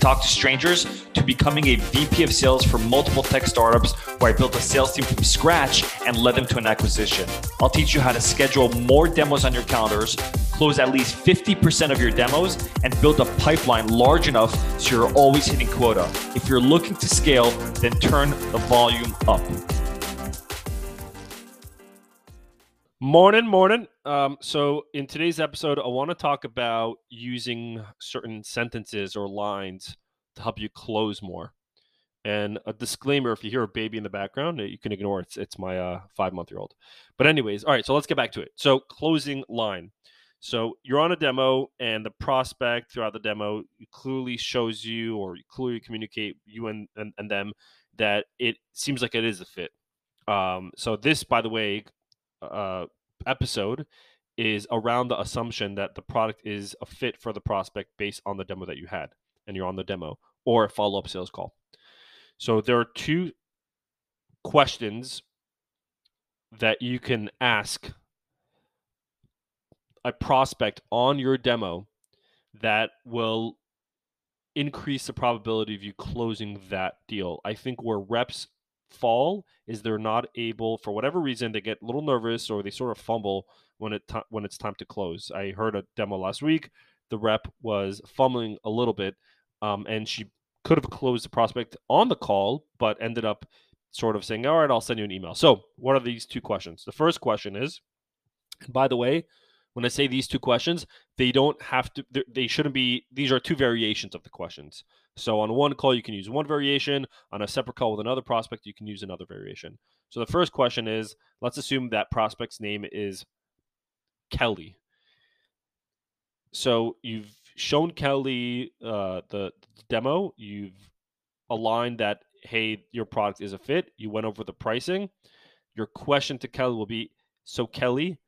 talk to strangers to becoming a VP of sales for multiple tech startups where I built a sales team from scratch and led them to an acquisition. I'll teach you how to schedule more demos on your calendars, close at least 50% of your demos, and build a pipeline large enough so you're always hitting quota. If you're looking to scale, then turn the volume up. Morning, morning. Um, so, in today's episode, I want to talk about using certain sentences or lines to help you close more. And a disclaimer: if you hear a baby in the background, you can ignore it. It's, it's my uh, five-month-year-old. But anyways, all right. So let's get back to it. So, closing line. So you're on a demo, and the prospect throughout the demo clearly shows you, or clearly communicate you and, and, and them that it seems like it is a fit. Um, so this, by the way, uh, episode is around the assumption that the product is a fit for the prospect based on the demo that you had and you're on the demo or a follow-up sales call. So there are two questions that you can ask a prospect on your demo that will increase the probability of you closing that deal. I think where reps fall is they're not able for whatever reason they get a little nervous or they sort of fumble when it t- when it's time to close. I heard a demo last week. The rep was fumbling a little bit, um, and she could have closed the prospect on the call, but ended up sort of saying, "All right, I'll send you an email." So, what are these two questions? The first question is, and by the way, when I say these two questions, they don't have to, they shouldn't be, these are two variations of the questions. So on one call, you can use one variation. On a separate call with another prospect, you can use another variation. So the first question is let's assume that prospect's name is Kelly. So you've shown Kelly uh, the, the demo, you've aligned that, hey, your product is a fit. You went over the pricing. Your question to Kelly will be So, Kelly,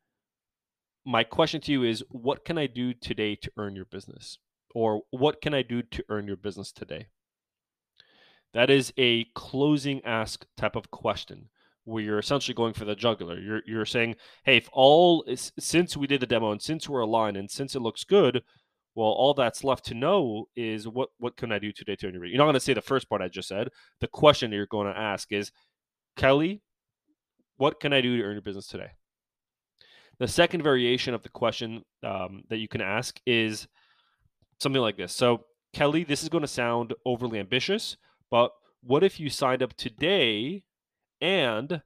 my question to you is what can I do today to earn your business? Or what can I do to earn your business today? That is a closing ask type of question where you're essentially going for the jugular. You're, you're saying, hey, if all, since we did the demo and since we're aligned and since it looks good, well, all that's left to know is what what can I do today to earn your? Business? You're not going to say the first part I just said. The question that you're going to ask is, Kelly, what can I do to earn your business today? The second variation of the question um, that you can ask is something like this. So, Kelly, this is going to sound overly ambitious, but what if you signed up today and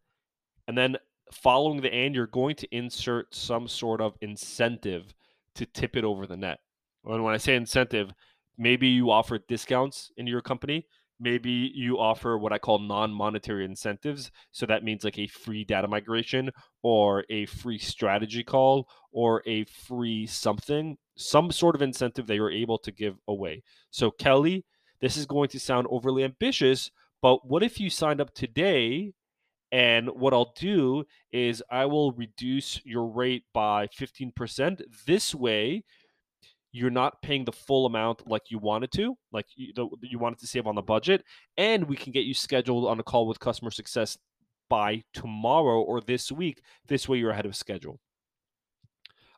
and then following the and you're going to insert some sort of incentive to tip it over the net. And when I say incentive, maybe you offer discounts in your company maybe you offer what I call non monetary incentives. So that means like a free data migration or a free strategy call or a free something, some sort of incentive they you're able to give away. So, Kelly, this is going to sound overly ambitious, but what if you signed up today? And what I'll do is I will reduce your rate by 15%. This way, you're not paying the full amount like you wanted to, like you, you wanted to save on the budget, and we can get you scheduled on a call with customer success by tomorrow or this week. This way, you're ahead of schedule.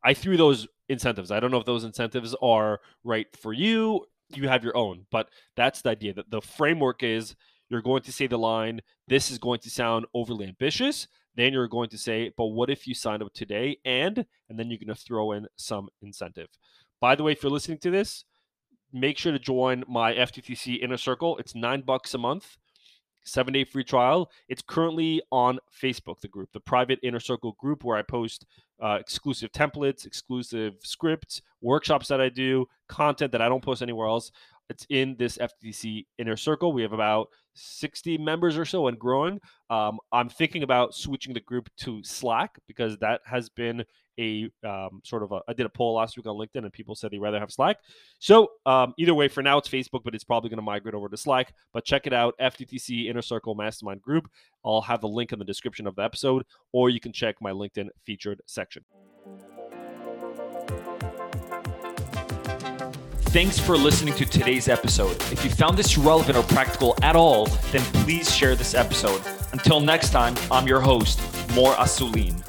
I threw those incentives. I don't know if those incentives are right for you. You have your own, but that's the idea. That the framework is you're going to say the line, "This is going to sound overly ambitious." Then you're going to say, "But what if you signed up today?" and and then you're going to throw in some incentive. By the way, if you're listening to this, make sure to join my FTTC Inner Circle. It's nine bucks a month, seven day free trial. It's currently on Facebook, the group, the private Inner Circle group, where I post uh, exclusive templates, exclusive scripts, workshops that I do, content that I don't post anywhere else. It's in this FTC Inner Circle. We have about 60 members or so and growing. Um, I'm thinking about switching the group to Slack because that has been a um, sort of a, I did a poll last week on LinkedIn and people said they'd rather have Slack. So um, either way, for now it's Facebook, but it's probably going to migrate over to Slack. But check it out, FTTC Inner Circle Mastermind Group. I'll have the link in the description of the episode, or you can check my LinkedIn featured section. Thanks for listening to today's episode. If you found this relevant or practical at all, then please share this episode. Until next time, I'm your host, Mor Asulin.